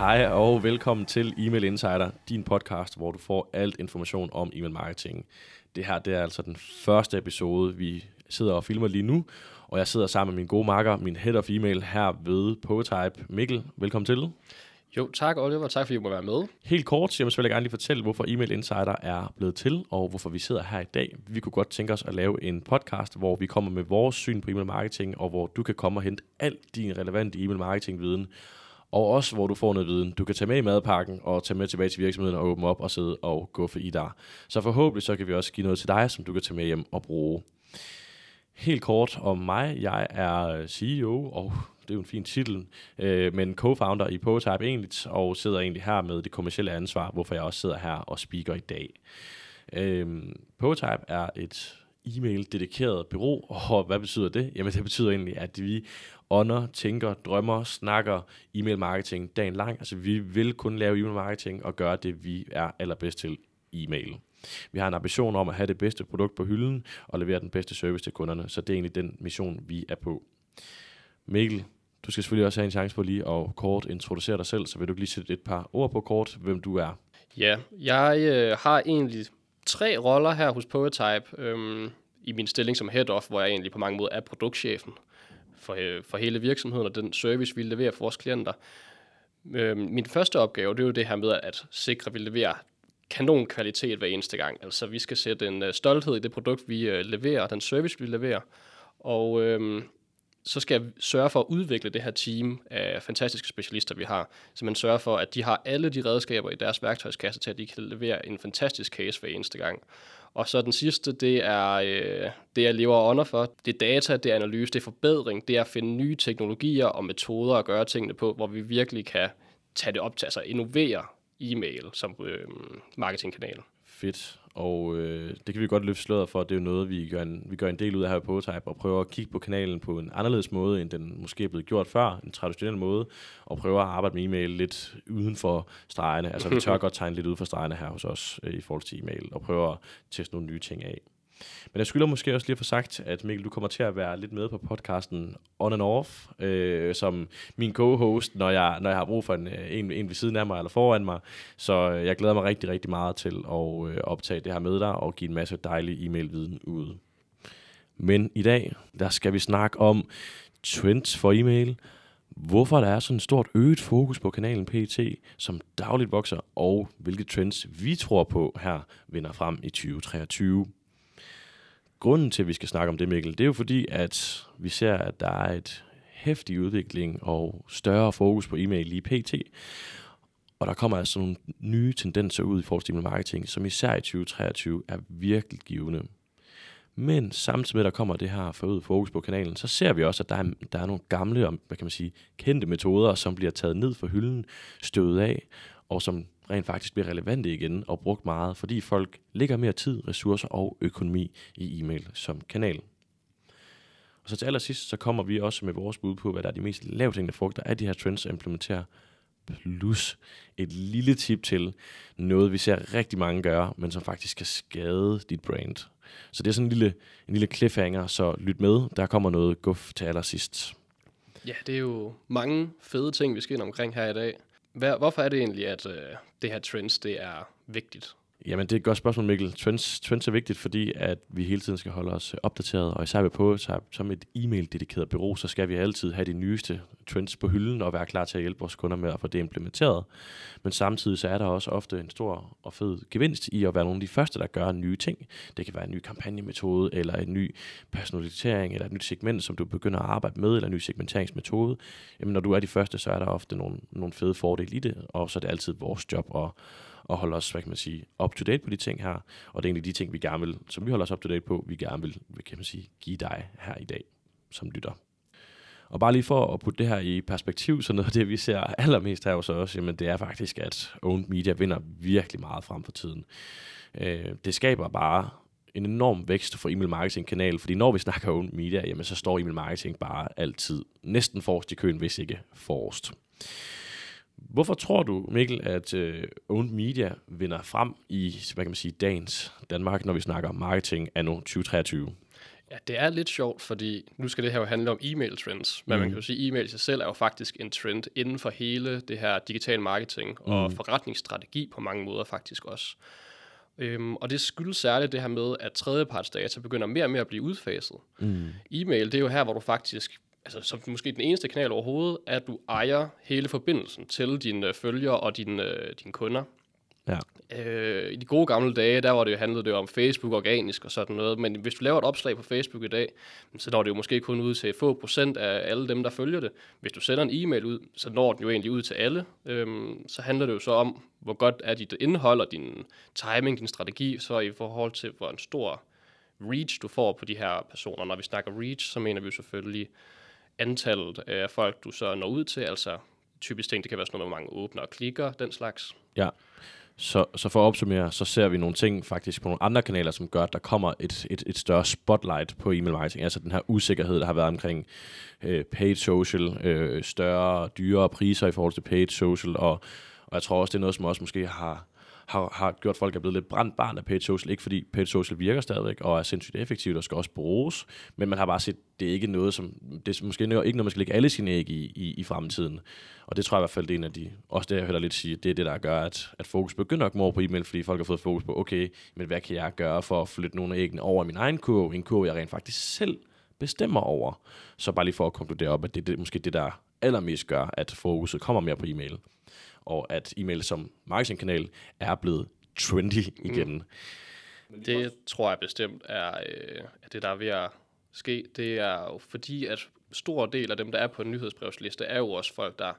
Hej og velkommen til Email Insider, din podcast, hvor du får alt information om e-mail marketing. Det her det er altså den første episode, vi sidder og filmer lige nu, og jeg sidder sammen med min gode makker, min head of email her ved Potype. Mikkel, velkommen til. Jo, tak Oliver, tak fordi du må være med. Helt kort, så jeg vil jeg gerne lige fortælle, hvorfor Email Insider er blevet til, og hvorfor vi sidder her i dag. Vi kunne godt tænke os at lave en podcast, hvor vi kommer med vores syn på e-mail marketing, og hvor du kan komme og hente al din relevante e-mail marketing viden, og også hvor du får noget viden, du kan tage med i madpakken og tage med tilbage til virksomheden og åbne op og sidde og gå for i dig. Så forhåbentlig så kan vi også give noget til dig, som du kan tage med hjem og bruge. Helt kort om mig. Jeg er øh, CEO, og det er jo en fin titel, øh, men co-founder i Potype egentlig, og sidder egentlig her med det kommercielle ansvar, hvorfor jeg også sidder her og speaker i dag. Øh, Potype er et e-mail-dedikeret bureau, og hvad betyder det? Jamen det betyder egentlig, at vi ånder, tænker, drømmer, snakker e-mail marketing dagen lang. Altså vi vil kun lave e-mail marketing og gøre det, vi er allerbedst til e-mail. Vi har en ambition om at have det bedste produkt på hylden og levere den bedste service til kunderne, så det er egentlig den mission, vi er på. Mikkel, du skal selvfølgelig også have en chance for lige at kort introducere dig selv, så vil du lige sætte et par ord på kort, hvem du er. Ja, jeg øh, har egentlig tre roller her hos Poetype øhm, i min stilling som head of, hvor jeg egentlig på mange måder er produktchefen for, øh, for hele virksomheden og den service, vi leverer for vores klienter. Øh, min første opgave, det er jo det her med at sikre, at vi leverer kanon kvalitet hver eneste gang. Altså vi skal sætte en øh, stolthed i det produkt, vi øh, leverer, den service, vi leverer. Og øh, så skal jeg sørge for at udvikle det her team af fantastiske specialister, vi har. Så man sørger for, at de har alle de redskaber i deres værktøjskasse til, at de kan levere en fantastisk case hver eneste gang. Og så den sidste, det er øh, det, jeg lever under for. Det er data, det er analyse, det er forbedring, det er at finde nye teknologier og metoder at gøre tingene på, hvor vi virkelig kan tage det op til, altså innovere e-mail som øh, marketingkanal. Fedt. Og øh, det kan vi godt løfte sløret for. Det er jo noget, vi gør en, vi gør en del ud af her på Prototype, og prøver at kigge på kanalen på en anderledes måde, end den måske er blevet gjort før, en traditionel måde, og prøver at arbejde med e-mail lidt uden for stregene. Altså vi tør godt tegne lidt ud for stregene her hos os øh, i forhold til e-mail, og prøver at teste nogle nye ting af. Men jeg skylder måske også lige at få sagt, at Mikkel, du kommer til at være lidt med på podcasten on and off, øh, som min co-host, når jeg, når jeg har brug for en, øh, en, en ved siden af mig eller foran mig. Så øh, jeg glæder mig rigtig, rigtig meget til at øh, optage det her med dig og give en masse dejlig e-mail-viden ud. Men i dag, der skal vi snakke om trends for e-mail, hvorfor der er sådan et stort øget fokus på kanalen PT, som dagligt vokser, og hvilke trends vi tror på her vinder frem i 2023 grunden til, at vi skal snakke om det, Mikkel, det er jo fordi, at vi ser, at der er et hæftig udvikling og større fokus på e-mail i PT. Og der kommer altså nogle nye tendenser ud i forhold til marketing, som især i 2023 er virkelig givende. Men samtidig med, at der kommer det her forøget fokus på kanalen, så ser vi også, at der er, der er nogle gamle hvad kan man sige, kendte metoder, som bliver taget ned fra hylden, støvet af, og som rent faktisk bliver relevante igen og brugt meget, fordi folk lægger mere tid, ressourcer og økonomi i e-mail som kanal. Og så til allersidst, så kommer vi også med vores bud på, hvad der er de mest lavt frugter af de her trends at implementere, plus et lille tip til noget, vi ser rigtig mange gøre, men som faktisk kan skade dit brand. Så det er sådan en lille, en lille cliffhanger, så lyt med. Der kommer noget guf til allersidst. Ja, det er jo mange fede ting, vi skal ind omkring her i dag. Hvad, hvorfor er det egentlig, at øh, det her trends det er vigtigt? Jamen, det er et godt spørgsmål, Mikkel. Trends, trends er vigtigt, fordi at vi hele tiden skal holde os opdateret, og især på som et e-mail-dedikeret bureau, så skal vi altid have de nyeste trends på hylden og være klar til at hjælpe vores kunder med at få det implementeret. Men samtidig så er der også ofte en stor og fed gevinst i at være nogle af de første, der gør nye ting. Det kan være en ny kampagnemetode, eller en ny personalisering, eller et nyt segment, som du begynder at arbejde med, eller en ny segmenteringsmetode. Jamen, når du er de første, så er der ofte nogle, nogle fede fordele i det, og så er det altid vores job at og holde os, hvad kan man sige, up to date på de ting her. Og det er egentlig de ting, vi gerne vil, som vi holder os up to date på, vi gerne vil, hvad kan man sige, give dig her i dag, som lytter. Og bare lige for at putte det her i perspektiv, så noget af det, vi ser allermest her hos os, jamen det er faktisk, at owned media vinder virkelig meget frem for tiden. Øh, det skaber bare en enorm vækst for email marketing kanal, fordi når vi snakker owned media, jamen så står email marketing bare altid næsten forrest i køen, hvis ikke forrest. Hvorfor tror du, Mikkel, at uh, owned media vinder frem i hvad kan man sige, dagens Danmark, når vi snakker marketing anno 2023? Ja, det er lidt sjovt, fordi nu skal det her jo handle om e-mail trends, men mm. man kan jo sige, at e-mail i sig selv er jo faktisk en trend inden for hele det her digital marketing mm. og forretningsstrategi på mange måder faktisk også. Øhm, og det skyldes særligt det her med, at tredjepartsdata begynder mere og mere at blive udfaset. Mm. E-mail, det er jo her, hvor du faktisk, altså som måske den eneste kanal overhovedet, at du ejer hele forbindelsen til dine følgere og dine, dine kunder. Ja. Øh, I de gode gamle dage, der var det jo handlet det om Facebook organisk og sådan noget, men hvis du laver et opslag på Facebook i dag, så når det jo måske kun ud til få procent af alle dem, der følger det. Hvis du sender en e-mail ud, så når den jo egentlig ud til alle. Øhm, så handler det jo så om, hvor godt er dit indhold og din timing, din strategi, så i forhold til, hvor en stor reach du får på de her personer. Når vi snakker reach, så mener vi jo selvfølgelig antallet af folk, du så når ud til, altså typisk ting, det kan være sådan noget, hvor mange åbner og klikker, den slags. Ja. Så, så for at opsummere, så ser vi nogle ting faktisk på nogle andre kanaler, som gør, at der kommer et, et, et større spotlight på e-mail marketing. Altså den her usikkerhed, der har været omkring øh, paid social, øh, større, dyrere priser i forhold til paid social, og, og jeg tror også, det er noget, som også måske har, har, har gjort, at folk er blevet lidt brændt barn af paid social. Ikke fordi paid social virker stadigvæk og er sindssygt effektivt og skal også bruges, men man har bare set, det er ikke noget, som, det er måske ikke noget, man skal lægge alle sine æg i, i, i fremtiden. Og det tror jeg i hvert fald, det er en af de, også det jeg heller lidt sige, det er det, der gør, at, at fokus begynder at komme over på e-mail, fordi folk har fået fokus på, okay, men hvad kan jeg gøre for at flytte nogle af æggene over i min egen kurve, en kurve, jeg rent faktisk selv bestemmer over. Så bare lige for at konkludere op, at det er det, måske det, der allermest gør, at fokuset kommer mere på e-mail og at e-mail som marketingkanal er blevet trendy igen. Mm. Det tror jeg bestemt er, øh, det, der er ved at ske. Det er jo fordi, at stor del af dem, der er på en nyhedsbrevsliste, er jo også folk, der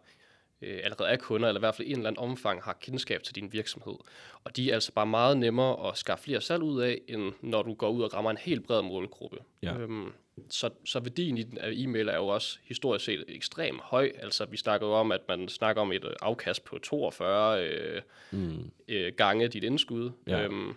øh, allerede er kunder, eller i hvert fald i en eller anden omfang har kendskab til din virksomhed. Og de er altså bare meget nemmere at skaffe flere salg ud af, end når du går ud og rammer en helt bred målgruppe. Ja. Øhm, så, så værdien i den e-mail er jo også historisk set ekstremt høj. Altså, vi snakker jo om, at man snakker om et øh, afkast på 42 øh, mm. øh, gange dit indskud. Ja. Øhm,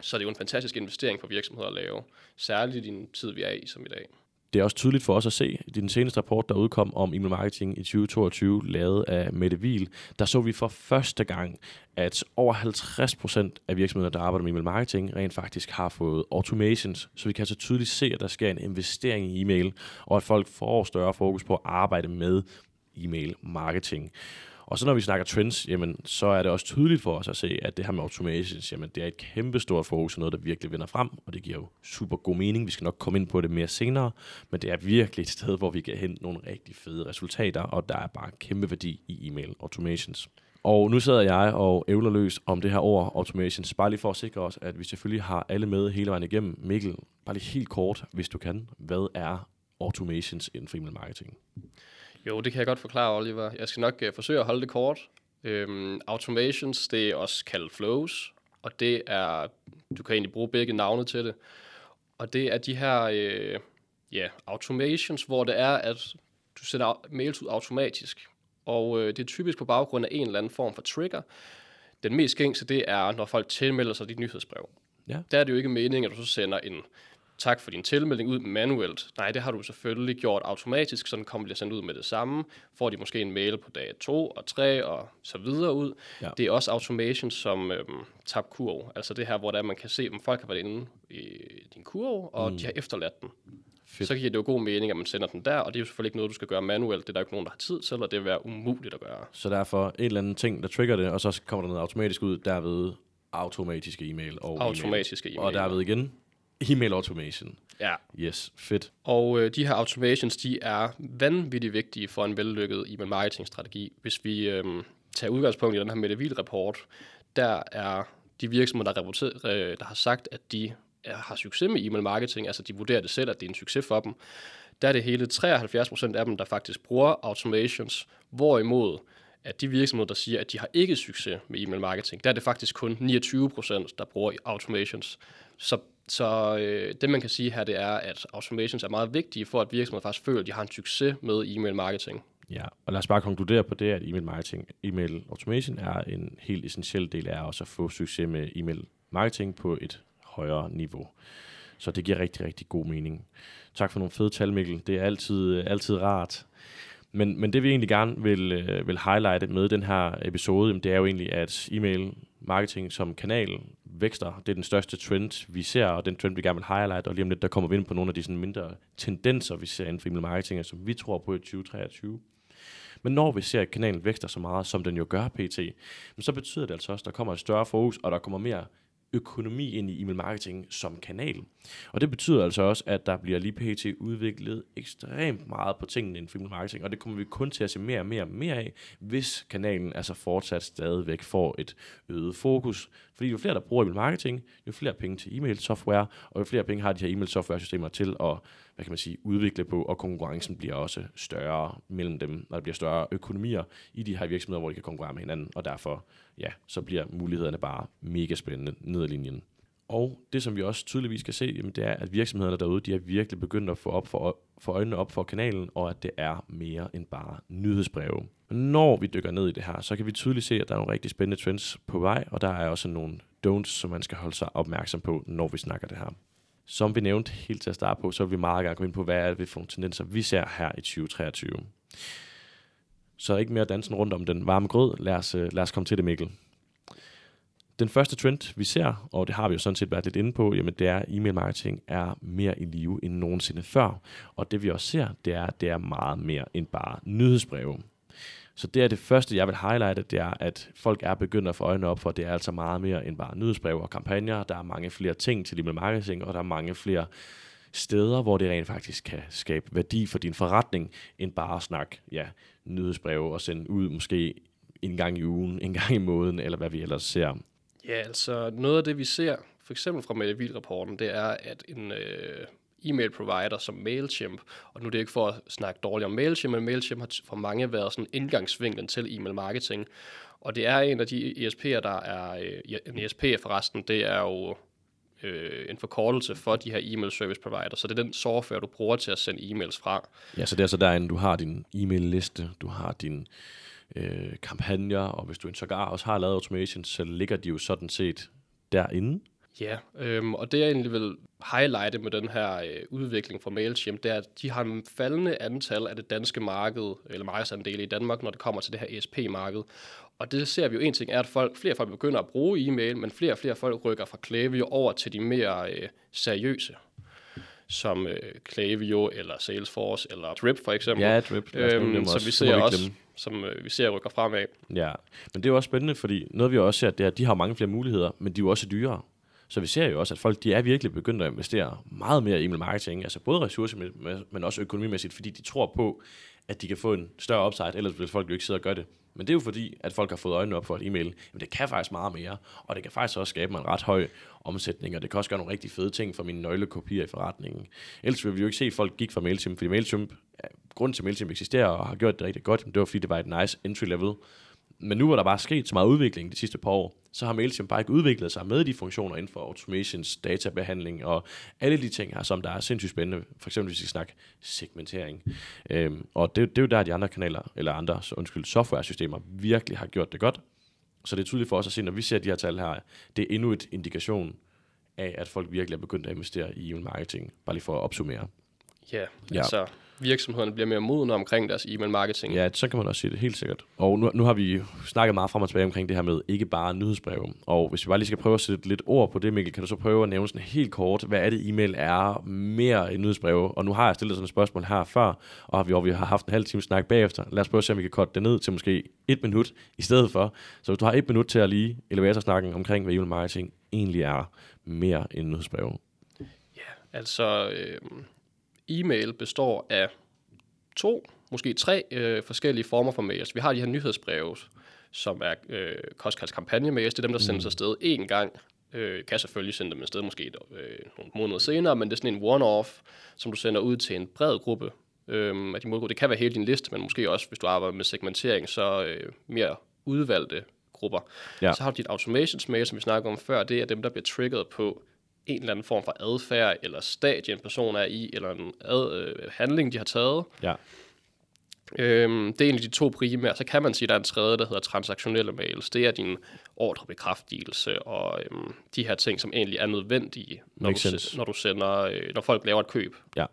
så det er jo en fantastisk investering for virksomheder at lave, særligt i den tid, vi er i som i dag. Det er også tydeligt for os at se. I den seneste rapport, der udkom om e-mail marketing i 2022, lavet af Mette Wiel, der så vi for første gang, at over 50% af virksomheder, der arbejder med e-mail marketing, rent faktisk har fået automations. Så vi kan så altså tydeligt se, at der sker en investering i e-mail, og at folk får større fokus på at arbejde med e-mail marketing. Og så når vi snakker trends, jamen, så er det også tydeligt for os at se, at det her med automations, jamen, det er et kæmpe stort fokus og noget, der virkelig vinder frem, og det giver jo super god mening. Vi skal nok komme ind på det mere senere, men det er virkelig et sted, hvor vi kan hente nogle rigtig fede resultater, og der er bare kæmpe værdi i e-mail automations. Og nu sidder jeg og ævler løs om det her ord automations, bare lige for at sikre os, at vi selvfølgelig har alle med hele vejen igennem. Mikkel, bare lige helt kort, hvis du kan. Hvad er automations inden for e-mail marketing? Jo, det kan jeg godt forklare, Oliver. Jeg skal nok uh, forsøge at holde det kort. Øhm, automations, det er også kaldt flows, og det er, du kan egentlig bruge begge navne til det. Og det er de her øh, ja, automations, hvor det er, at du sender mails ud automatisk. Og øh, det er typisk på baggrund af en eller anden form for trigger. Den mest gængse, det er, når folk tilmelder sig dit nyhedsbrev. Ja. Der er det jo ikke meningen, at du så sender en tak for din tilmelding ud manuelt. Nej, det har du selvfølgelig gjort automatisk, så den kommer sendt ud med det samme. Får de måske en mail på dag 2 og 3 og så videre ud. Ja. Det er også automation som øhm, tab kurv. Altså det her, hvor der man kan se, om folk har været inde i din kurv, og mm. de har efterladt den. Fedt. Så giver det jo god mening, at man sender den der, og det er jo selvfølgelig ikke noget, du skal gøre manuelt. Det er der jo ikke nogen, der har tid til, og det vil være umuligt at gøre. Så derfor en eller anden ting, der trigger det, og så kommer der noget automatisk ud, derved automatiske e-mail og automatiske e-mail. Og derved igen E-mail automation. Ja. Yes, fedt. Og øh, de her automations, de er vanvittigt vigtige for en vellykket e-mail marketing strategi. Hvis vi øh, tager udgangspunkt i den her Medevil rapport, der er de virksomheder, der, øh, der har sagt, at de er, har succes med e-mail marketing, altså de vurderer det selv, at det er en succes for dem, der er det hele 73% af dem, der faktisk bruger automations, hvorimod at de virksomheder, der siger, at de har ikke succes med e-mail marketing, der er det faktisk kun 29%, der bruger automations. Så så øh, det, man kan sige her, det er, at automations er meget vigtige for, at virksomheder faktisk føler, at de har en succes med e-mail marketing. Ja, og lad os bare konkludere på det, at e-mail marketing, e-mail automation er en helt essentiel del af også at få succes med e-mail marketing på et højere niveau. Så det giver rigtig, rigtig god mening. Tak for nogle fede tal, Mikkel. Det er altid, altid rart. Men, men det vi egentlig gerne vil, øh, vil highlighte med den her episode, jamen, det er jo egentlig, at e-mail marketing som kanal vækster. Det er den største trend, vi ser, og den trend, vi gerne vil highlight. Og lige om lidt, der kommer vi ind på nogle af de sådan mindre tendenser, vi ser inden for e-mail marketing, som vi tror på i 2023. Men når vi ser, at kanalen vækster så meget, som den jo gør pt., så betyder det altså også, at der kommer et større fokus, og der kommer mere økonomi ind i e-mail marketing som kanal. Og det betyder altså også, at der bliver lige pt. udviklet ekstremt meget på tingene inden for e-mail marketing, og det kommer vi kun til at se mere og mere og mere af, hvis kanalen altså fortsat stadigvæk får et øget fokus. Fordi jo flere, der bruger e-mail marketing, jo flere penge til e-mail software, og jo flere penge har de her e-mail software systemer til at hvad kan man sige, udvikle på, og konkurrencen bliver også større mellem dem, når der bliver større økonomier i de her virksomheder, hvor de kan konkurrere med hinanden, og derfor, ja, så bliver mulighederne bare mega spændende ned ad linjen. Og det, som vi også tydeligvis kan se, jamen, det er, at virksomhederne derude, de er virkelig begyndt at få op for, få øjnene op for kanalen, og at det er mere end bare nyhedsbreve. Når vi dykker ned i det her, så kan vi tydeligt se, at der er nogle rigtig spændende trends på vej, og der er også nogle don'ts, som man skal holde sig opmærksom på, når vi snakker det her. Som vi nævnte helt til at starte på, så vil vi meget gerne gå ind på, hvad er det for nogle tendenser, vi ser her i 2023. Så ikke mere dansen rundt om den varme grød. Lad os, øh, lad os komme til det, Mikkel. Den første trend, vi ser, og det har vi jo sådan set været lidt inde på, jamen det er, at e-mail marketing er mere i live end nogensinde før. Og det vi også ser, det er, at det er meget mere end bare nyhedsbreve. Så det er det første, jeg vil highlighte, det er, at folk er begyndt at få øjnene op for, at det er altså meget mere end bare nyhedsbreve og kampagner. Der er mange flere ting til email marketing, og der er mange flere steder, hvor det rent faktisk kan skabe værdi for din forretning, end bare at snakke ja, nyhedsbreve og sende ud måske en gang i ugen, en gang i måneden, eller hvad vi ellers ser. Ja, altså noget af det, vi ser, for eksempel fra MediaVid-rapporten, det er, at en øh, e-mail provider som MailChimp, og nu er det ikke for at snakke dårligt om MailChimp, men MailChimp har for mange været sådan indgangsvinklen til e-mail marketing. Og det er en af de ESP'er, der er, øh, en ESP forresten, det er jo øh, en forkortelse for de her e-mail service provider. Så det er den software, du bruger til at sende e-mails fra. Ja, så det er så derinde, du har din e-mail-liste, du har din øh, kampagner, og hvis du en sågar også har lavet automation, så ligger de jo sådan set derinde. Ja, øhm, og det jeg egentlig vil highlighte med den her øh, udvikling fra MailChimp, det er, at de har en faldende antal af det danske marked, eller markedsandele i Danmark, når det kommer til det her ESP-marked. Og det ser vi jo en ting er, at folk, flere folk begynder at bruge e-mail, men flere og flere folk rykker fra Klaviyo over til de mere øh, seriøse som øh, Klaviyo eller Salesforce eller Drip for eksempel. Ja, Drip. Øhm, som vi ser også, som øh, vi ser rykker fremad. Ja, men det er jo også spændende, fordi noget vi også ser, det er, at de har mange flere muligheder, men de er jo også dyrere. Så vi ser jo også, at folk de er virkelig begyndt at investere meget mere i e-mail marketing, altså både ressourcemæssigt, men også økonomimæssigt, fordi de tror på, at de kan få en større upside, ellers vil folk jo ikke sidde og gøre det. Men det er jo fordi, at folk har fået øjnene op for et e-mail. Jamen, det kan faktisk meget mere, og det kan faktisk også skabe en ret høj omsætning, og det kan også gøre nogle rigtig fede ting for mine nøglekopier i forretningen. Ellers vil vi jo ikke se, at folk gik fra MailChimp, fordi MailChimp, ja, grunden til MailChimp eksisterer og har gjort det rigtig godt, det var fordi, det var et nice entry level men nu hvor der bare sket så meget udvikling de sidste par år, så har MailChimp bare ikke udviklet sig med de funktioner inden for automations, databehandling og alle de ting her, som der er sindssygt spændende. For eksempel hvis vi snakker segmentering. Øhm, og det, det er jo der, de andre kanaler, eller andre så undskyld, software-systemer virkelig har gjort det godt. Så det er tydeligt for os at se, når vi ser de her tal her, det er endnu et indikation af, at folk virkelig er begyndt at investere i e-mail-marketing. Bare lige for at opsummere. Ja, ja. altså virksomhederne bliver mere modne omkring deres e-mail marketing. Ja, så kan man også sige det helt sikkert. Og nu, nu har vi snakket meget frem og tilbage omkring det her med ikke bare nyhedsbreve. Og hvis vi bare lige skal prøve at sætte lidt ord på det, Mikkel, kan du så prøve at nævne sådan helt kort, hvad er det e-mail er mere end nyhedsbreve? Og nu har jeg stillet sådan et spørgsmål her før, og vi, og vi har haft en halv time snak bagefter. Lad os prøve at se, om vi kan korte det ned til måske et minut i stedet for. Så hvis du har et minut til at lige elevatorsnakken omkring, hvad e-mail marketing egentlig er mere end nyhedsbreve. Ja, altså... Øh e-mail består af to, måske tre øh, forskellige former for mails. Vi har de her nyhedsbreve, som er øh, kostkalds kampagne-mails. Det er dem, der sendes mm. afsted én gang. Øh, kan selvfølgelig sende dem afsted måske øh, nogle måneder senere, men det er sådan en one-off, som du sender ud til en bred gruppe øh, af de målgrupper. Det kan være hele din liste, men måske også, hvis du arbejder med segmentering, så øh, mere udvalgte grupper. Ja. Så har du dit automations mail, som vi snakkede om før. Det er dem, der bliver triggeret på en eller anden form for adfærd eller stadie, en person er i, eller en ad, øh, handling, de har taget. Ja. Øhm, det er egentlig de to primære. Så kan man sige, at der er en tredje, der hedder transaktionelle mails. Det er din ordrebekræftelse og øhm, de her ting, som egentlig er nødvendige, når, du, når du sender, øh, når folk laver et køb. Ja.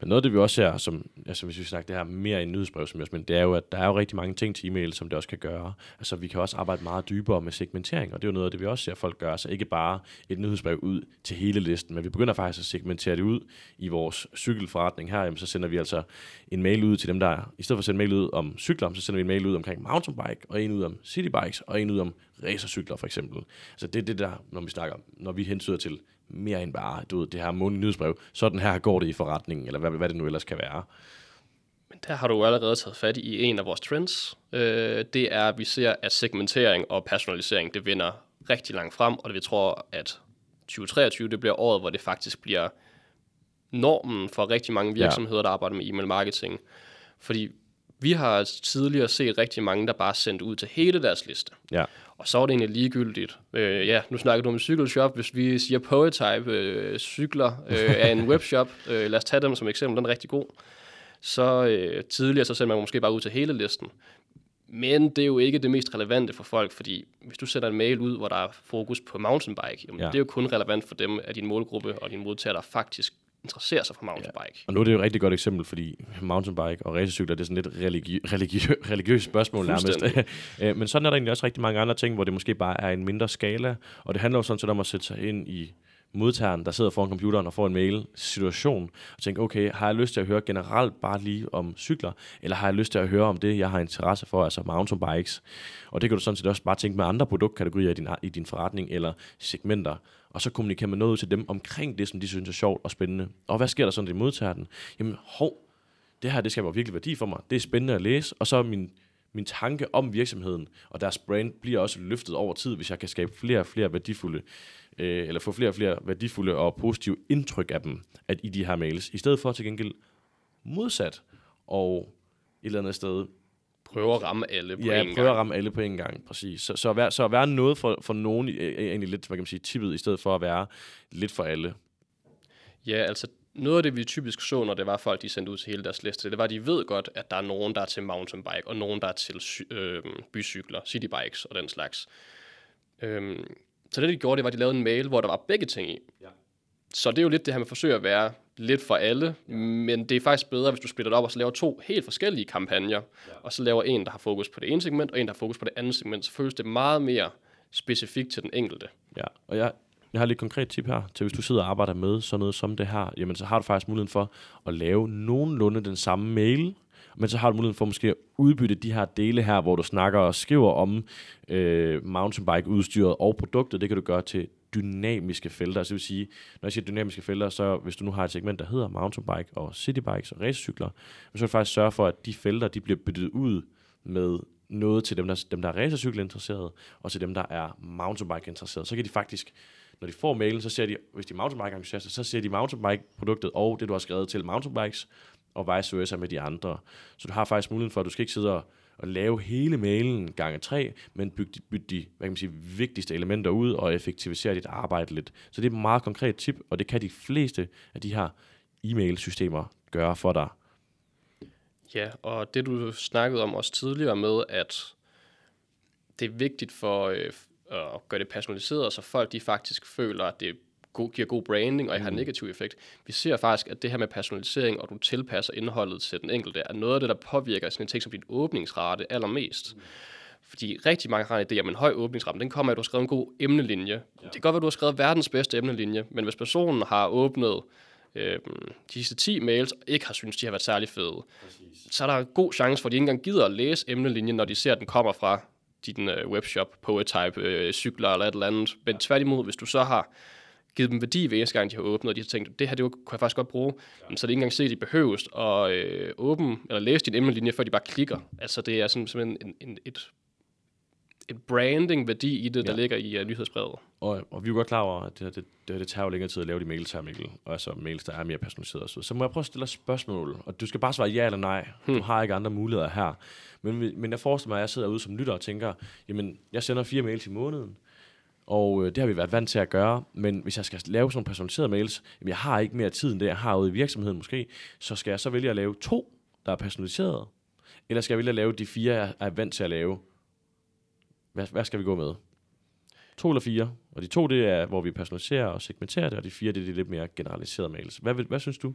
Men noget af det, vi også ser, som, altså hvis vi snakker det her mere i nyhedsbrev, som jeg, men det er jo, at der er jo rigtig mange ting til e-mail, som det også kan gøre. Altså vi kan også arbejde meget dybere med segmentering, og det er jo noget af det, vi også ser folk gøre. Så altså, ikke bare et nyhedsbrev ud til hele listen, men vi begynder faktisk at segmentere det ud i vores cykelforretning her. Jamen, så sender vi altså en mail ud til dem, der, i stedet for at sende mail ud om cykler, så sender vi en mail ud omkring mountainbike, og en ud om citybikes, og en ud om racercykler for eksempel. Så det er det der, når vi snakker, når vi hensyder til mere end bare, du ved, det her måned nyhedsbrev. Sådan her går det i forretningen, eller hvad, hvad det nu ellers kan være. Men der har du allerede taget fat i en af vores trends. Øh, det er, at vi ser, at segmentering og personalisering, det vinder rigtig langt frem, og vi tror, at 2023, det bliver året, hvor det faktisk bliver normen for rigtig mange virksomheder, ja. der arbejder med e-mail marketing. Fordi vi har tidligere set rigtig mange, der bare sendt ud til hele deres liste. Ja. Og så er det egentlig ligegyldigt. Øh, ja, nu snakker du om cykelshop. Hvis vi siger Poetype, øh, cykler øh, er en webshop, øh, lad os tage dem som eksempel, den er rigtig god. Så øh, tidligere så sender man måske bare ud til hele listen. Men det er jo ikke det mest relevante for folk, fordi hvis du sender en mail ud, hvor der er fokus på mountainbike, jamen ja. det er jo kun relevant for dem af din målgruppe og dine modtagere, faktisk interesserer sig for mountainbike. Ja. Og nu er det jo et rigtig godt eksempel, fordi mountainbike og racercykler, det er sådan lidt religi- religi- religiøst spørgsmål nærmest. Øh, men sådan er der egentlig også rigtig mange andre ting, hvor det måske bare er en mindre skala, og det handler jo sådan set om at sætte sig ind i modtageren, der sidder foran computeren og får en mail situation, og tænker, okay, har jeg lyst til at høre generelt bare lige om cykler, eller har jeg lyst til at høre om det, jeg har interesse for, altså mountainbikes. Og det kan du sådan set også bare tænke med andre produktkategorier i din, i din forretning, eller segmenter og så kommunikerer man noget ud til dem omkring det, som de synes er sjovt og spændende. Og hvad sker der så, når de modtager den? Jamen, hov, det her, det skaber virkelig værdi for mig. Det er spændende at læse, og så min, min tanke om virksomheden og deres brand bliver også løftet over tid, hvis jeg kan skabe flere og flere værdifulde, øh, eller få flere og flere værdifulde og positive indtryk af dem at i de her mails, i stedet for til gengæld modsat og et eller andet sted prøve at ramme alle på ja, en prøve at ramme alle på en gang, præcis. Så, så, at være, så at være noget for, for nogen er egentlig lidt, hvad kan man sige, tippet, i stedet for at være lidt for alle. Ja, altså noget af det, vi typisk så, når det var folk, de sendte ud til hele deres liste, det var, at de ved godt, at der er nogen, der er til mountainbike, og nogen, der er til øh, bycykler, citybikes og den slags. Øhm, så det, de gjorde, det var, at de lavede en mail, hvor der var begge ting i. Ja. Så det er jo lidt det her med at forsøge at være lidt for alle, ja. men det er faktisk bedre, hvis du splitter det op og så laver to helt forskellige kampagner, ja. og så laver en, der har fokus på det ene segment, og en, der har fokus på det andet segment, så føles det meget mere specifikt til den enkelte. Ja, og jeg, jeg har lidt konkret tip her, til hvis du sidder og arbejder med sådan noget som det her, jamen så har du faktisk muligheden for at lave nogenlunde den samme mail, men så har du muligheden for måske at udbytte de her dele her, hvor du snakker og skriver om øh, mountainbike-udstyret og produktet. Det kan du gøre til dynamiske felter. Så det vil sige, når jeg siger dynamiske felter, så hvis du nu har et segment, der hedder mountainbike og citybikes og racecykler, så vil du faktisk sørge for, at de felter, de bliver byttet ud med noget til dem, der, dem, der er racercykelinteresserede, og til dem, der er mountainbike interesseret. Så kan de faktisk, når de får mailen, så ser de, hvis de er mountainbike entusiaster, så ser de mountainbike-produktet og det, du har skrevet til mountainbikes, og vice versa med de andre. Så du har faktisk muligheden for, at du skal ikke sidde og og lave hele mailen gange tre, men bygge, bygge de hvad kan man sige, vigtigste elementer ud og effektivisere dit arbejde lidt. Så det er et meget konkret tip, og det kan de fleste af de her e-mail-systemer gøre for dig. Ja, og det du snakkede om også tidligere med, at det er vigtigt for øh, at gøre det personaliseret, så folk de faktisk føler, at det god, giver god branding, og jeg har en mm. negativ effekt. Vi ser faktisk, at det her med personalisering, og du tilpasser indholdet til den enkelte, er noget af det, der påvirker sådan en ting som din åbningsrate allermest. Mm. Fordi rigtig mange har en idé om en høj åbningsramme. Den kommer at du har skrevet en god emnelinje. Ja. Det kan godt være, at du har skrevet verdens bedste emnelinje, men hvis personen har åbnet øh, de sidste 10 mails, og ikke har synes de har været særlig fede, Præcis. så er der en god chance for, at de ikke engang gider at læse emnelinjen, når de ser, at den kommer fra din øh, webshop, Poetype, øh, cykler eller et eller andet. Men ja. tværtimod, hvis du så har givet dem værdi hver eneste gang, de har åbnet, og de har tænkt, det her det kunne jeg faktisk godt bruge. Men så er det ikke engang set, at de behøves at øh, åbne eller læse din emnelinje, før de bare klikker. Altså det er sådan, simpelthen en, en, et, et branding-værdi i det, der ja. ligger i uh, nyhedsbrevet. Og, og vi er jo godt klar over, at det, det, det, det tager jo længere tid at lave de mails her, Mikkel. Og altså mails, der er mere personaliseret. Så, så må jeg prøve at stille dig spørgsmål, og du skal bare svare ja eller nej. Hmm. Du har ikke andre muligheder her. Men, men jeg forestiller mig, at jeg sidder ude som lytter og tænker, jamen, jeg sender fire mails i måneden og øh, det har vi været vant til at gøre, men hvis jeg skal lave sådan personaliserede mails, jamen jeg har ikke mere tid end det, jeg har ude i virksomheden måske, så skal jeg så vælge at lave to, der er personaliserede, eller skal jeg vælge at lave de fire, jeg er vant til at lave? Hvad, hvad skal vi gå med? To eller fire. Og de to, det er, hvor vi personaliserer og segmenterer det, og de fire, det er de lidt mere generaliserede mails. Hvad, hvad synes du?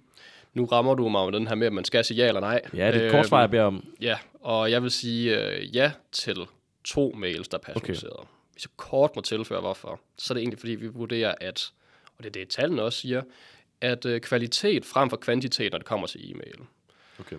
Nu rammer du mig med den her med, at man skal sige ja eller nej. Ja, det er et kort svar, jeg beder om. Ja, og jeg vil sige øh, ja til to mails, der er personaliseret. Okay. Hvis jeg kort må tilføre, hvorfor, så er det egentlig, fordi vi vurderer, at, og det er det, tallene også siger, at øh, kvalitet frem for kvantitet, når det kommer til e-mail. Okay.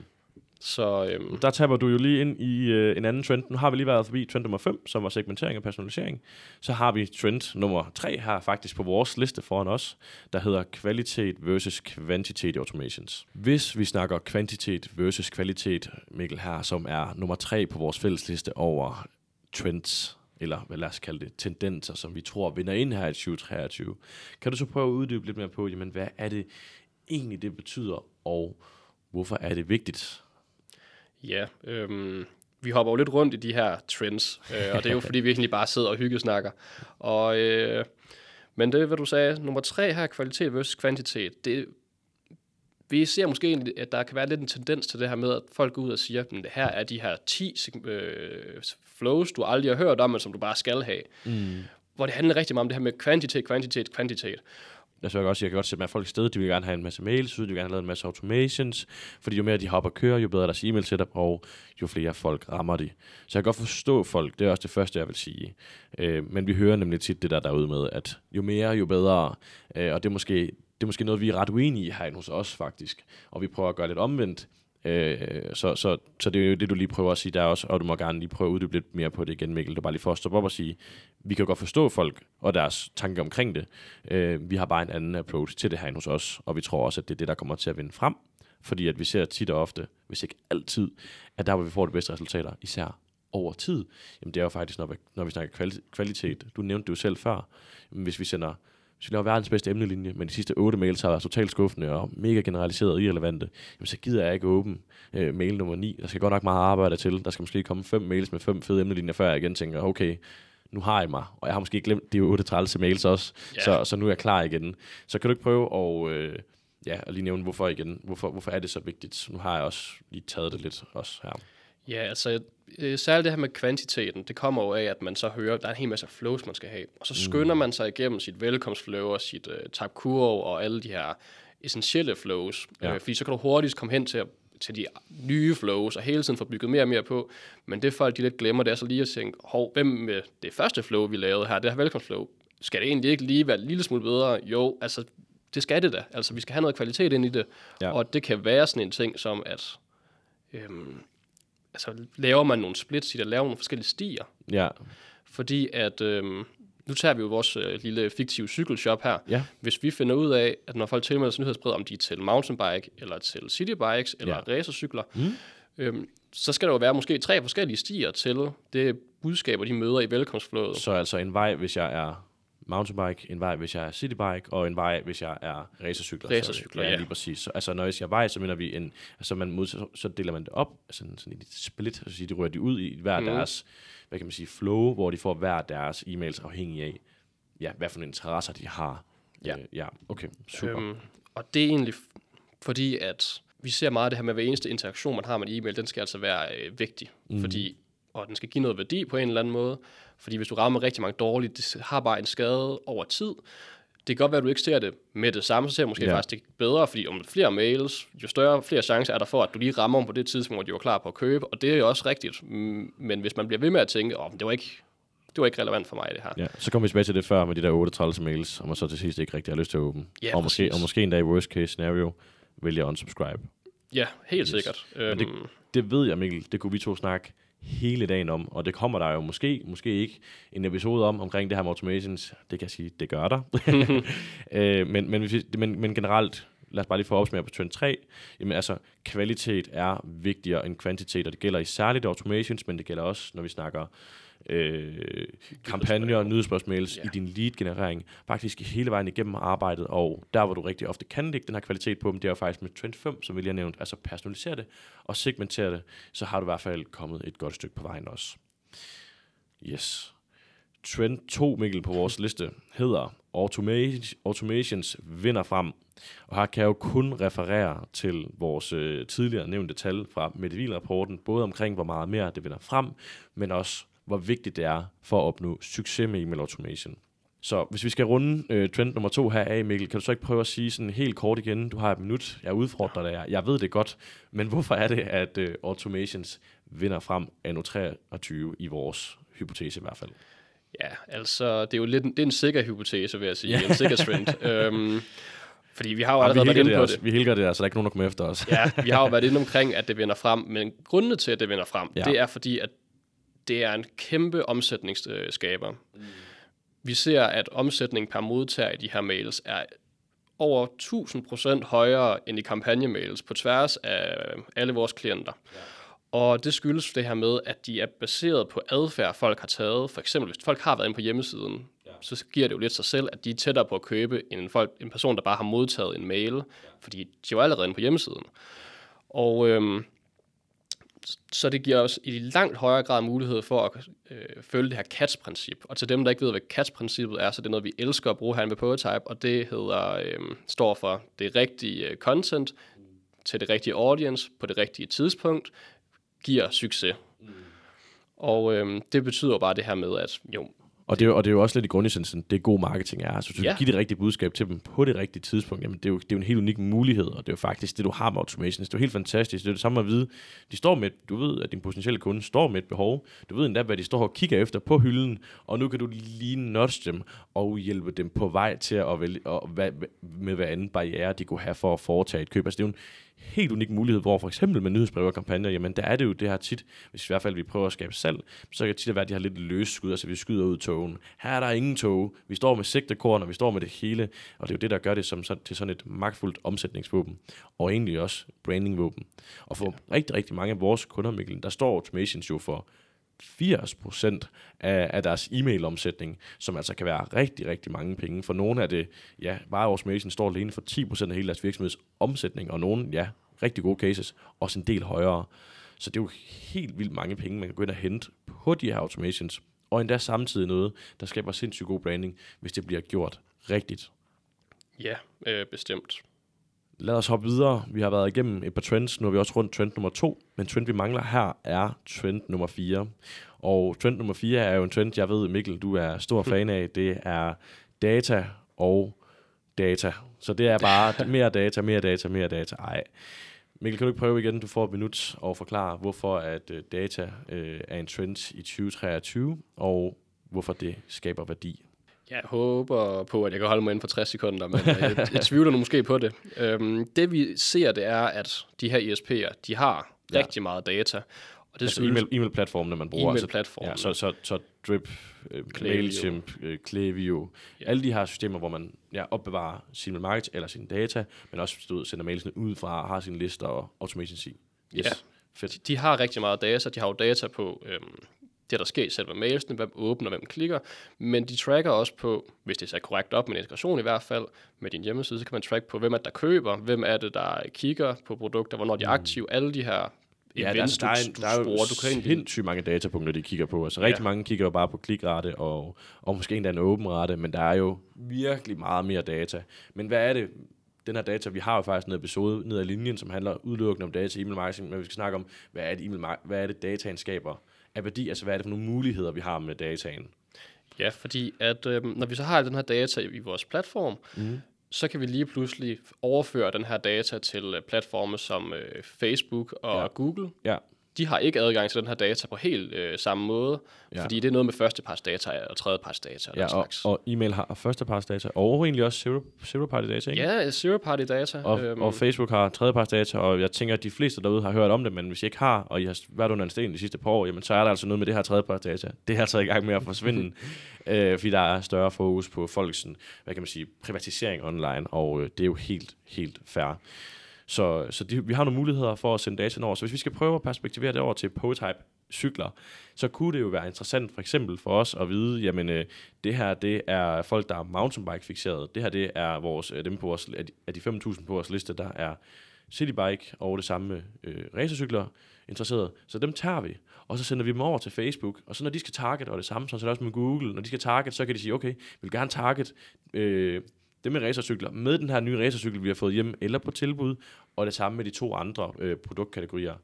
Så øhm, Der taber du jo lige ind i øh, en anden trend. Nu har vi lige været forbi trend nummer 5, som var segmentering og personalisering. Så har vi trend nummer 3 her faktisk på vores liste foran os, der hedder kvalitet versus kvantitet i automations. Hvis vi snakker kvantitet versus kvalitet, Mikkel her, som er nummer 3 på vores fælles liste over trends, eller hvad lad os kalde det, tendenser, som vi tror vinder ind her i 2023. Kan du så prøve at uddybe lidt mere på, jamen, hvad er det egentlig, det betyder, og hvorfor er det vigtigt? ja, øhm, vi hopper jo lidt rundt i de her trends, øh, og det er jo fordi, vi egentlig bare sidder og hyggesnakker. Og, øh, men det, hvad du sagde, nummer tre her, kvalitet versus kvantitet, det, vi ser måske egentlig, at der kan være lidt en tendens til det her med, at folk går ud og siger, at det her er de her 10 seg- øh, flows, du aldrig har hørt om, men som du bare skal have. Mm. Hvor det handler rigtig meget om det her med kvantitet, kvantitet, kvantitet. Jeg så også, jeg kan godt sætte mig folk i stedet. De vil gerne have en masse mails, ud, de vil gerne have lavet en masse automations, fordi jo mere de hopper og kører, jo bedre er deres e-mail setup, og jo flere folk rammer de. Så jeg kan godt forstå folk, det er også det første, jeg vil sige. Øh, men vi hører nemlig tit det der derude med, at jo mere, jo bedre, øh, og det er måske det er måske noget, vi er ret uenige i herinde hos os, faktisk. Og vi prøver at gøre lidt omvendt. Øh, så, så, så det er jo det, du lige prøver at sige der også, og du må gerne lige prøve at uddybe lidt mere på det igen, Mikkel. Du bare lige for at stoppe op og sige, vi kan godt forstå folk og deres tanker omkring det. Øh, vi har bare en anden approach til det herinde hos os, og vi tror også, at det er det, der kommer til at vinde frem. Fordi at vi ser tit og ofte, hvis ikke altid, at der, hvor vi får de bedste resultater, især over tid, jamen det er jo faktisk, når vi, når vi snakker kvalitet. Du nævnte det jo selv før. Jamen, hvis vi sender hvis vi laver verdens bedste emnelinje, men de sidste otte mails har været totalt skuffende og mega generaliseret og irrelevante, jamen så gider jeg ikke åbne øh, mail nummer 9. Der skal godt nok meget arbejde til. Der skal måske komme fem mails med fem fede emnelinjer, før jeg igen tænker, okay, nu har jeg mig, og jeg har måske glemt de otte trælse mails også, Ja. så, så nu er jeg klar igen. Så kan du ikke prøve at, øh, ja, at lige nævne, hvorfor igen, hvorfor, hvorfor er det så vigtigt? Nu har jeg også lige taget det lidt også her. Ja, altså øh, særligt det her med kvantiteten, det kommer jo af, at man så hører, at der er en hel masse flows, man skal have. Og så skynder man sig igennem sit velkomstflow og sit øh, tab kurv og alle de her essentielle flows. Ja. Øh, fordi så kan du hurtigt komme hen til, at- til de nye flows og hele tiden få bygget mere og mere på. Men det folk de lidt glemmer, det er så lige at tænke, hov, hvem med det første flow, vi lavede her, det her velkomstflow, skal det egentlig ikke lige være en lille smule bedre? Jo, altså det skal det da. Altså vi skal have noget kvalitet ind i det. Ja. Og det kan være sådan en ting som, at øhm, altså, laver man nogle splits i det, laver nogle forskellige stier, Ja, fordi at, øhm, nu tager vi jo vores øh, lille fiktive cykelshop her. ja, Hvis vi finder ud af, at når folk tilmelder sig nyhedsbrev, om de er til mountainbike, eller til citybikes, eller ja. racercykler, mm. øhm, så skal der jo være måske tre forskellige stier til det budskaber, de møder i velkomstflådet. så altså en vej, hvis jeg er mountainbike, en vej, hvis jeg er citybike, og en vej, hvis jeg er racercykler. Racercykler, ja. ja. lige præcis. Så, altså, når jeg siger vej, så mener vi en, altså man mod, så, så deler man det op, altså sådan, sådan et split, så siger, de rører de ud i hver mm. deres, hvad kan man sige, flow, hvor de får hver deres e-mails afhængig af, ja, hvad for nogle interesser de har. Ja. Øh, ja, okay, super. Øhm, og det er egentlig fordi, at vi ser meget det her med, at hver eneste interaktion, man har med en e-mail, den skal altså være øh, vigtig. Mm. Fordi, og den skal give noget værdi på en eller anden måde. Fordi hvis du rammer rigtig mange dårligt, det har bare en skade over tid. Det kan godt være, at du ikke ser det med det samme, så ser du måske ja. faktisk ikke bedre, fordi om flere mails, jo større, flere chancer er der for, at du lige rammer dem på det tidspunkt, hvor de var klar på at købe, og det er jo også rigtigt. Men hvis man bliver ved med at tænke, åh, oh, det var ikke det var ikke relevant for mig, det her. Ja, så kommer vi tilbage til det før med de der 38 mails, og man så til sidst ikke rigtig har lyst til at åbne. Ja, og, måske, og måske endda i worst case scenario, vælger unsubscribe. Ja, helt Yes. sikkert. Men det, Øhm, det ved jeg, Mikkel, det kunne vi to snakke hele dagen om, og det kommer der jo måske, måske ikke en episode om, omkring det her med automations. Det kan jeg sige, det gør der. øh, men, men, men, men generelt, lad os bare lige få opsummere på trend 3. Jamen altså, kvalitet er vigtigere end kvantitet, og det gælder i særligt automations, men det gælder også, når vi snakker øh, kampagner og nyhedsspørgsmåls Ja. i din lead-generering, faktisk hele vejen igennem arbejdet, og der, hvor du rigtig ofte kan lægge den her kvalitet på dem, det er jo faktisk med Trend 5, som vi lige har nævnt, altså personalisere det og segmentere det, så har du i hvert fald kommet et godt stykke på vejen også. Yes. Trend 2, Mikkel, på vores liste, hedder Automation, Automations vinder frem. Og her kan jeg jo kun referere til vores øh, tidligere nævnte tal fra Medivil-rapporten, både omkring, hvor meget mere det vinder frem, men også, hvor vigtigt det er for at opnå succes med email automation. Så hvis vi skal runde øh, trend nummer to her af, Mikkel, kan du så ikke prøve at sige sådan helt kort igen, du har et minut, jeg udfordrer dig, jeg, jeg ved det godt, men hvorfor er det, at øh, automations vinder frem anno 23 i vores hypotese i hvert fald? Ja, altså, det er jo lidt en, det er en sikker hypotese, vil jeg sige. Ja. En sikker trend. øhm, fordi vi har jo allerede været inde det, på også. det. vi helger det, så der er ikke nogen, der kommer efter os. Ja, vi har jo været inde omkring, at det vinder frem, men grundene til, at det vinder frem, ja. det er fordi, at det er en kæmpe omsætningsskaber. Mm. Vi ser, at omsætningen per modtager i de her mails er over 1000% højere end i kampagnemails på tværs af alle vores klienter. Ja. Og det skyldes det her med, at de er baseret på adfærd, folk har taget. For eksempel, hvis folk har været inde på hjemmesiden, ja. så giver det jo lidt sig selv, at de er tættere på at købe end en, folk, en person, der bare har modtaget en mail, ja. fordi de er jo allerede inde på hjemmesiden. Og øhm, så det giver os i langt højere grad mulighed for at øh, følge det her catch-princip. Og til dem, der ikke ved, hvad catch-princippet er, så det er noget, vi elsker at bruge her med Prototype, og det hedder, øh, står for det rigtige øh, content til det rigtige audience på det rigtige tidspunkt, giver succes. Mm. Og øh, det betyder bare det her med, at jo, Og det, er, jo- og det er jo også lidt i grundessensen, det er god marketing er. Altså, hvis du ja. Giver det rigtige budskab til dem på det rigtige tidspunkt, jamen det er, jo, det er jo en helt unik mulighed, og det er jo faktisk det, du har med automations. Det er jo helt fantastisk. Det er det samme at vide, de står med, du ved, at din potentielle kunde står med et behov. Du ved endda, hvad de står og kigger efter på hylden, og nu kan du lige nudge dem og hjælpe dem på vej til at vælge, og hvad, med hvad anden barriere de kunne have for at foretage et køb. Altså det er jo en helt unik mulighed, hvor for eksempel med nyhedsbreve og kampagner, jamen der er det jo det her tit, hvis i hvert fald vi prøver at skabe salg, så kan det tit være, at de har lidt løs skud, altså vi skyder ud togen. Her er der ingen tog. Vi står med sigtekorn, og vi står med det hele, og det er jo det, der gør det som, til sådan et magtfuldt omsætningsvåben, og egentlig også brandingvåben. Og for ja. rigtig, rigtig mange af vores kunder, Mikkel, der står automations jo for 80% af, af deres e-mail-omsætning, som altså kan være rigtig, rigtig mange penge. For nogle af det, ja, bare automation står alene for 10% af hele deres virksomheds omsætning, og nogle, ja, rigtig gode cases, også en del højere. Så det er jo helt vildt mange penge, man kan gå ind og hente på de her automations, og endda samtidig noget, der skaber sindssygt god branding, hvis det bliver gjort rigtigt. ja, øh, bestemt. Lad os hoppe videre. Vi har været igennem et par trends. Nu er vi også rundt trend nummer to. Men trend, vi mangler her, er trend nummer 4. Og trend nummer 4 er jo en trend, jeg ved, Mikkel, du er stor fan af. Det er data og data. Så det er bare mere data, mere data, mere data. Ej. Mikkel, kan du ikke prøve igen? Du får et minut og forklare, hvorfor at øh, data øh, er en trend i 2023, og hvorfor det skaber værdi. Jeg håber på, at jeg kan holde mig inden for 60 sekunder, men øh, jeg, jeg tvivler nu måske på det. Øhm, det vi ser, det er, at de her ISP'er, de har Ja. rigtig meget data. Og det Altså email, e-mail-platformene, man bruger. Altså, E-mail-platformene. Ja, så, så, så Drip, øh. Mailchimp, øh, Klaviyo, Ja. alle de her systemer, hvor man ja, opbevarer sin market eller sine data, men også du sender mailsene ud fra, har sine lister og automations i. Yes. Ja. Fedt. de har rigtig meget data. De har jo data på øhm, det, der sker i selve mailsene, hvem åbner, hvem klikker, men de tracker også på, hvis det er sat korrekt op med integration i hvert fald, med din hjemmeside, så kan man track på, hvem er det, der køber, hvem er det, der kigger på produkter, hvornår de er aktive, alle de her Mm. Ja, der, events, der, er, du, en- du der er sporer. Du kan egentlig, sindssygt mange datapunkter, de kigger på. Altså rigtig Ja. mange kigger jo bare på klikrate og, og måske endda en åben rate, men der er jo virkelig meget mere data. Men hvad er det? Den her data, vi har jo faktisk en episode ned ad linjen, som handler udelukkende om data i e-mail marketing, men vi skal snakke om, hvad er det, e-mail, hvad er det dataen skaber af værdi, altså hvad er det for nogle muligheder, vi har med dataen? Ja, fordi at øhm, når vi så har den her data i vores platform, mm. så kan vi lige pludselig overføre den her data til øh, platforme som øh, Facebook og ja. Google. Ja, De har ikke adgang til den her data på helt øh, samme måde, Ja. fordi det er noget med førsteparts data og tredjeparts data og ja og, slags. og e-mail har førsteparts data, og egentlig også zero, zero party data, ikke? Ja, zero party data. Og, øhm. og Facebook har tredjeparts data, og jeg tænker, at de fleste derude har hørt om det, men hvis I ikke har, og I har været under en sten de sidste par år, jamen så er der altså noget med det her tredjeparts data. Det er altså i gang med at forsvinde, øh, fordi der er større fokus på folks, hvad kan man sige, privatisering online, og øh, det er jo helt, helt fair. Så, så de, vi har nogle muligheder for at sende data over. Så hvis vi skal prøve at perspektivere det over til Potype cykler, så kunne det jo være interessant for eksempel for os at vide, jamen øh, det her det er folk, der er mountainbike fixeret. Det her det er vores, øh, dem på vores, af de, af de 5.000 på vores liste, der er citybike og det samme øh, racercykler interesseret. Så dem tager vi, og så sender vi dem over til Facebook. Og så når de skal target, og det samme, så er det også med Google, når de skal target, så kan de sige, okay, vi vil gerne target øh, det med racercykler med den her nye racercykel, vi har fået hjem, eller på tilbud, og det samme med de to andre øh, produktkategorier.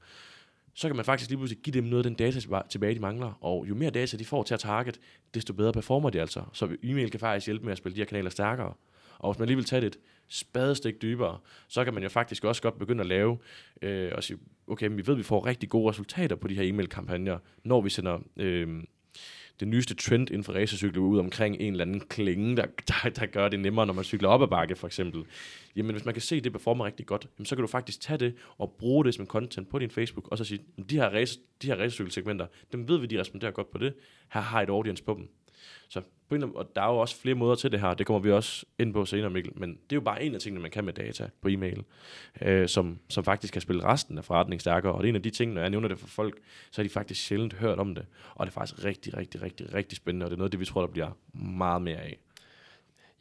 så kan man faktisk lige pludselig give dem noget af den data tilbage, de mangler. Og jo mere data de får til at target, desto bedre performer de altså. Så e-mail kan faktisk hjælpe med at spille de her kanaler stærkere. Og hvis man lige vil tage det et spadestik dybere, så kan man jo faktisk også godt begynde at lave øh, og sige, okay, men vi ved, at vi får rigtig gode resultater på de her e-mail-kampagner, når vi sender øh, det nyeste trend inden for racercykler ud omkring en eller anden klinge, der, der, der gør det nemmere, når man cykler op ad bakke, for eksempel. Jamen, hvis man kan se, at det performer rigtig godt, jamen, så kan du faktisk tage det og bruge det som content på din Facebook, og så sige, de her, race, de her racercykelsegmenter, dem ved vi, de responderer godt på det. Her har et audience på dem. Så på en, og der er jo også flere måder til det her, det kommer vi også ind på senere, Mikkel, men det er jo bare en af tingene, man kan med data på e-mail, øh, som, som faktisk kan spille resten af forretningen stærkere, og det er en af de ting, når jeg nævner det for folk, så har de faktisk sjældent hørt om det, og det er faktisk rigtig, rigtig, rigtig, rigtig spændende, og det er noget det, vi tror, der bliver meget mere af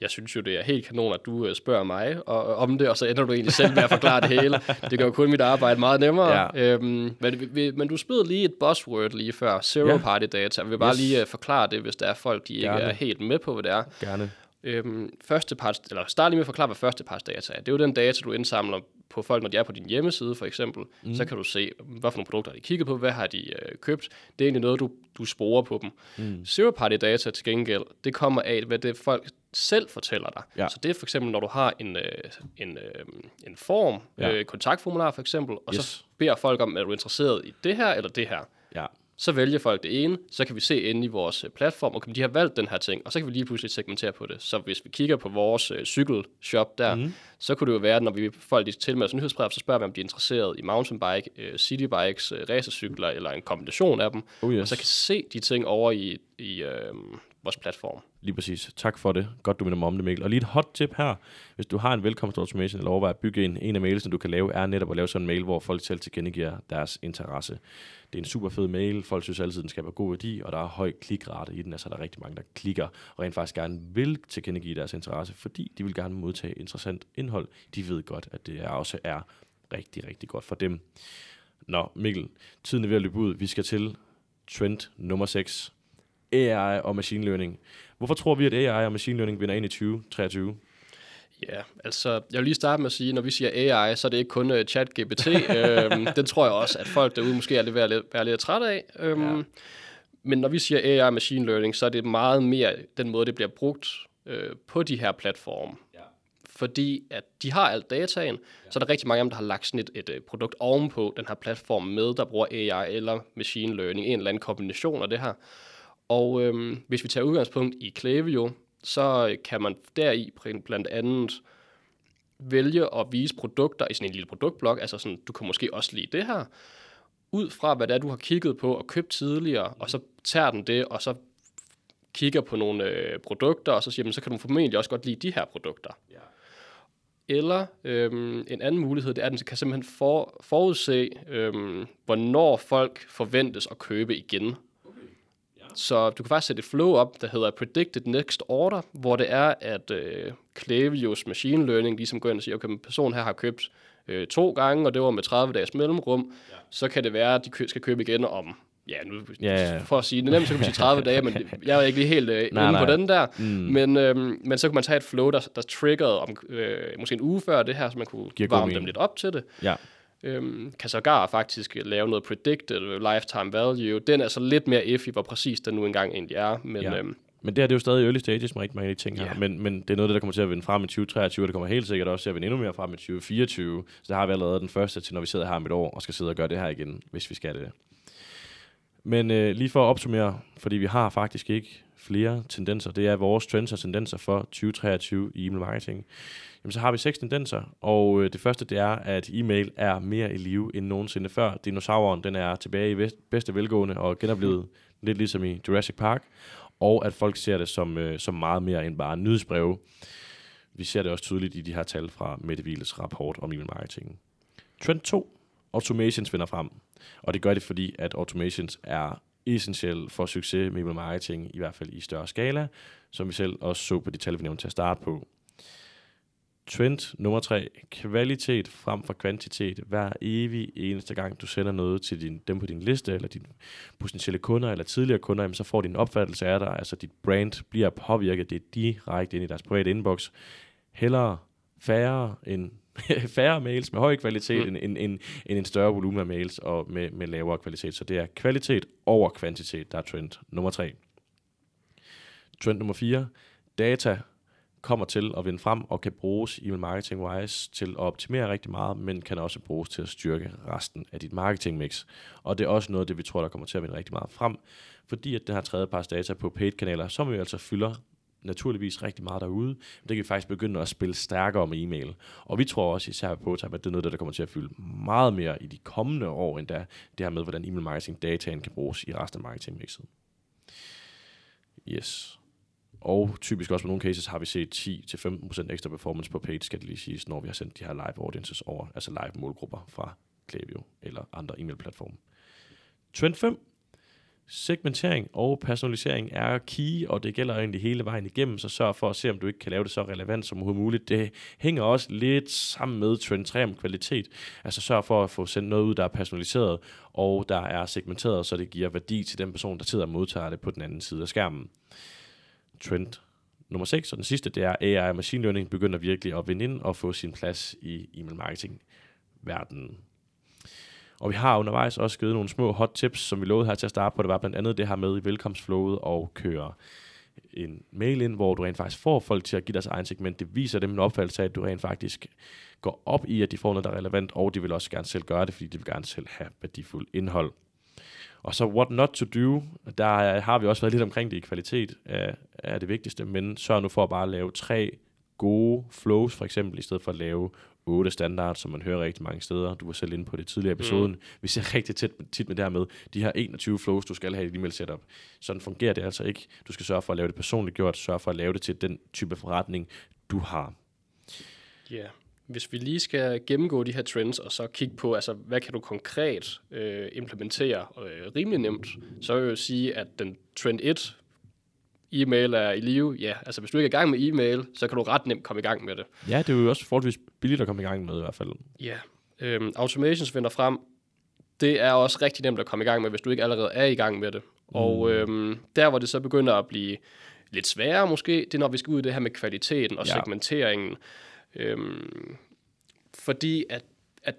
jeg synes jo, det er helt kanon, at du øh, spørger mig og, om det, og så ender du egentlig selv med at forklare det hele. Det gør jo kun mit arbejde meget nemmere. Ja. Øhm, men, vi, men du spillede lige et buzzword lige før, zero ja. party data. Vi vil bare yes. lige uh, forklare det, hvis der er folk, de Gerne. ikke er helt med på, hvad det er. Gerne. Øhm, første part, eller start lige med at forklare, hvad første parts data er. Det er jo den data, du indsamler på folk, når de er på din hjemmeside, for eksempel. Mm. Så kan du se, hvad for nogle produkter de kigget på, hvad har de øh, købt. Det er egentlig noget, du, du sporer på dem. Mm. Zero party data til gengæld, det kommer af, hvad det folk selv fortæller dig. Ja. Så det er for eksempel, når du har en, øh, en, øh, en form, ja. øh, kontaktformular for eksempel, og yes. så beder folk om, er du interesseret i det her eller det her? Ja. Så vælger folk det ene, så kan vi se inde i vores øh, platform, og de har valgt den her ting, og så kan vi lige pludselig segmentere på det. Så hvis vi kigger på vores øh, cykelshop der, mm. så kunne det jo være, at når vi folk de tilmelder os nyhedsbrev, så spørger vi, om de er interesseret i mountainbike, øh, citybikes, øh, racercykler eller en kombination af dem, oh yes. og så kan se de ting over i, i øh, vores platform. Lige præcis. Tak for det. Godt, du minder mig om det, Mikkel. Og lige et hot tip her. Hvis du har en velkomstautomation eller overvejer at bygge en, en af mailsene, du kan lave, er netop at lave sådan en mail, hvor folk selv tilkendegiver deres interesse. Det er en super fed mail. Folk synes altid, den skaber god værdi, og der er høj klikrate i den. Altså, der er rigtig mange, der klikker og rent faktisk gerne vil tilkendegive deres interesse, fordi de vil gerne modtage interessant indhold. De ved godt, at det også er rigtig, rigtig godt for dem. Nå, Mikkel, tiden er ved at løbe ud. Vi skal til trend nummer 6. AI og machine learning. Hvorfor tror vi, at AI og machine learning vinder ind i 2023? Ja, altså, jeg vil lige starte med at sige, når vi siger AI, så er det ikke kun uh, chat-GPT. øhm, den tror jeg også, at folk derude måske er lidt, være, lidt, være lidt trætte af. Øhm, ja. Men når vi siger AI og machine learning, så er det meget mere den måde, det bliver brugt øh, på de her platforme. Ja. Fordi at de har alt dataen, ja. så er der rigtig mange af dem, der har lagt sådan et, et, et produkt ovenpå den her platform med, der bruger AI eller machine learning, en eller anden kombination af det her. Og øhm, hvis vi tager udgangspunkt i Klaviyo, så kan man deri blandt andet vælge at vise produkter i sådan en lille produktblok, altså sådan, du kan måske også lide det her, ud fra hvad det er, du har kigget på og købt tidligere, og så tager den det, og så kigger på nogle øh, produkter, og så siger man, så kan du formentlig også godt lide de her produkter. Ja. Eller øhm, en anden mulighed, det er, at den kan simpelthen for, forudse, øhm, hvornår folk forventes at købe igen. Så du kan faktisk sætte et flow op, der hedder Predicted Next Order, hvor det er, at øh, Clavio's machine learning ligesom går ind og siger, okay, en person her har købt øh, to gange, og det var med 30 dages mellemrum, ja. så kan det være, at de kø- skal købe igen om ja, nu, ja, ja. for at sige det nemt, så kan man sige 30 dage, men jeg er ikke lige helt øh, nej, inde nej. på den der. Mm. Men, øh, men så kan man tage et flow, der, der triggerede om øh, måske en uge før det her, så man kunne Giver varme dem lidt op til det. Ja. Øhm, kan sågar faktisk lave noget predicted lifetime value. Den er så lidt mere iffy, hvor præcis den nu engang egentlig er. Men, ja. øhm, men det her det er jo stadig early stages med rigtig mange ting her. Ja. Men, men det er noget, der kommer til at vinde frem i 2023, og det kommer helt sikkert også til at vinde endnu mere frem i 2024. Så der har vi allerede den første til, når vi sidder her om et år og skal sidde og gøre det her igen, hvis vi skal det. Men øh, lige for at opsummere, fordi vi har faktisk ikke flere tendenser. Det er vores trends og tendenser for 2023 i e-mail marketing. Jamen, så har vi seks tendenser, og øh, det første det er, at e-mail er mere i live end nogensinde før. Dinosauren den er tilbage i bedste velgående og genoplevet lidt ligesom i Jurassic Park, og at folk ser det som, øh, som meget mere end bare nyhedsbreve. Vi ser det også tydeligt i de her tal fra Mette Wieles rapport om e-mail marketing. Trend 2. Automations vinder frem. Og det gør det, fordi at automations er essentiel for succes med e-mail marketing, i hvert fald i større skala, som vi selv også så på de tal, vi nævnte til at starte på. Trend nummer tre. Kvalitet frem for kvantitet. Hver evig eneste gang, du sender noget til din, dem på din liste, eller dine potentielle kunder, eller tidligere kunder, jamen, så får din opfattelse af dig, altså dit brand bliver påvirket, det er direkte ind i deres private inbox. Hellere færre end færre mails med høj kvalitet mm. end, end, end, en større volumen af mails og med, med lavere kvalitet. Så det er kvalitet over kvantitet, der er trend nummer tre. Trend nummer 4. Data kommer til at vinde frem og kan bruges email marketing wise til at optimere rigtig meget, men kan også bruges til at styrke resten af dit marketing mix. Og det er også noget af det, vi tror, der kommer til at vinde rigtig meget frem, fordi at den her tredjeparts data på paid kanaler, som jo altså fylder naturligvis rigtig meget derude, men det kan vi faktisk begynde at spille stærkere med e-mail. Og vi tror også især på at det er noget, der kommer til at fylde meget mere i de kommende år, end da det her med, hvordan e-mail marketing dataen kan bruges i resten af marketing mixet. Yes. Og typisk også på nogle cases har vi set 10-15% ekstra performance på page, skal det lige siges, når vi har sendt de her live audiences over, altså live målgrupper fra Klaviyo eller andre e-mail-platforme. Trend 5. Segmentering og personalisering er key, og det gælder egentlig hele vejen igennem, så sørg for at se, om du ikke kan lave det så relevant som overhovedet muligt. Det hænger også lidt sammen med trend 3 om kvalitet. Altså sørg for at få sendt noget ud, der er personaliseret, og der er segmenteret, så det giver værdi til den person, der sidder og modtager det på den anden side af skærmen trend nummer 6, og den sidste, det er AI og machine learning begynder virkelig at vinde ind og få sin plads i e-mail marketing verdenen. Og vi har undervejs også givet nogle små hot tips, som vi lovede her til at starte på. Det var blandt andet det her med i velkomstflowet og køre en mail ind, hvor du rent faktisk får folk til at give deres egen segment. Det viser dem en opfattelse af, at du rent faktisk går op i, at de får noget, der er relevant, og de vil også gerne selv gøre det, fordi de vil gerne selv have værdifuld indhold. Og så what not to do, der har vi også været lidt omkring det i kvalitet, er, er det vigtigste, men sørg nu for at bare lave tre gode flows, for eksempel, i stedet for at lave otte standard, som man hører rigtig mange steder. Du var selv inde på det tidligere episoden. Mm. Vi ser rigtig tit, tit med det her med, de her 21 flows, du skal have i dit e-mail setup. Sådan fungerer det altså ikke. Du skal sørge for at lave det personligt gjort, sørge for at lave det til den type forretning, du har. Ja. Yeah. Hvis vi lige skal gennemgå de her trends, og så kigge på, altså, hvad kan du konkret øh, implementere øh, rimelig nemt, så vil jeg sige, at den trend 1, e-mail er i live, ja, altså hvis du ikke er i gang med e-mail, så kan du ret nemt komme i gang med det. Ja, det er jo også forholdsvis billigt at komme i gang med i hvert fald. Ja, øhm, automations finder frem, det er også rigtig nemt at komme i gang med, hvis du ikke allerede er i gang med det. Mm. Og øhm, der, hvor det så begynder at blive lidt sværere måske, det er, når vi skal ud i det her med kvaliteten og ja. segmenteringen. Øhm, fordi at, at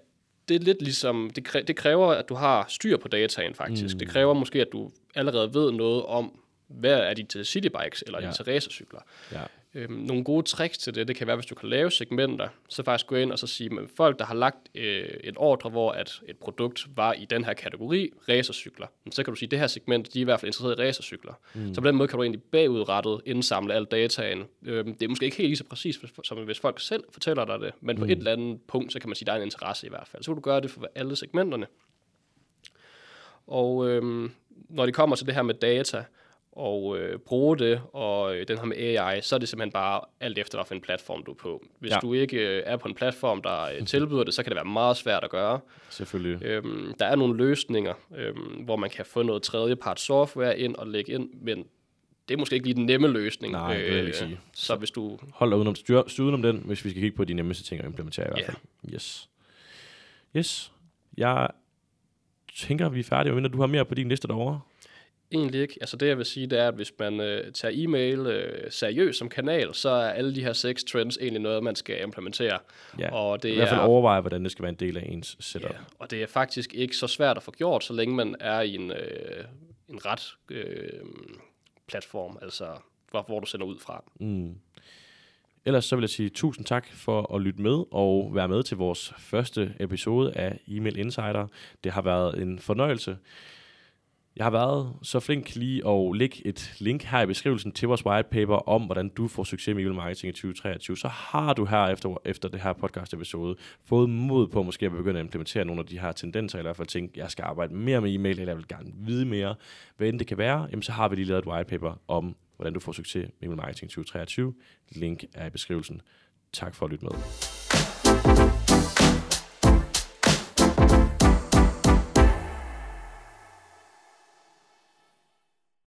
det er lidt ligesom, det, kræ, det kræver, at du har styr på dataen faktisk. Mm. Det kræver måske, at du allerede ved noget om, hvad er dit citybikes eller ja. dit racercykler. Ja. Øhm, nogle gode tricks til det, det kan være, hvis du kan lave segmenter, så faktisk gå ind og så sige, at folk, der har lagt øh, et ordre, hvor at et produkt var i den her kategori, racercykler, så kan du sige, at det her segment, de er i hvert fald interesseret i racercykler. Mm. Så på den måde kan du egentlig bagudrettet indsamle al dataen. Øhm, det er måske ikke helt lige så præcis, som hvis folk selv fortæller dig det, men mm. på et eller andet punkt, så kan man sige, at der er en interesse i hvert fald. Så kan du gøre det for alle segmenterne. Og øhm, når det kommer til det her med data, og øh, bruge det, og øh, den her med AI, så er det simpelthen bare alt efter, hvad for en platform du er på. Hvis ja. du ikke øh, er på en platform, der øh, tilbyder det, så kan det være meget svært at gøre. Selvfølgelig. Øhm, der er nogle løsninger, øhm, hvor man kan få noget tredjepart software ind og lægge ind, men det er måske ikke lige den nemme løsning. Nej, det vil jeg ikke sige. Så, så hvis du... Hold dig udenom, styr, styr udenom den, hvis vi skal kigge på de nemmeste ting at implementere i hvert fald. Yes. Yes. Jeg tænker, vi er færdige, og du har mere på din liste derovre. Egentlig ikke. Altså det, jeg vil sige, det er, at hvis man øh, tager e-mail øh, seriøst som kanal, så er alle de her seks trends egentlig noget, man skal implementere. Ja, og det i hvert fald er, overveje, hvordan det skal være en del af ens setup. Ja, og det er faktisk ikke så svært at få gjort, så længe man er i en, øh, en ret øh, platform, altså hvor, hvor du sender ud fra. Mm. Ellers så vil jeg sige tusind tak for at lytte med og være med til vores første episode af Email Insider. Det har været en fornøjelse. Jeg har været så flink lige at lægge et link her i beskrivelsen til vores white paper om, hvordan du får succes med email marketing i 2023. Så har du her efter, efter det her podcast episode fået mod på måske at begynde at implementere nogle af de her tendenser, eller i hvert fald tænke, jeg skal arbejde mere med e-mail, eller jeg vil gerne vide mere, hvad end det kan være, jamen så har vi lige lavet et white paper om, hvordan du får succes med email marketing i 2023. Link er i beskrivelsen. Tak for at lytte med.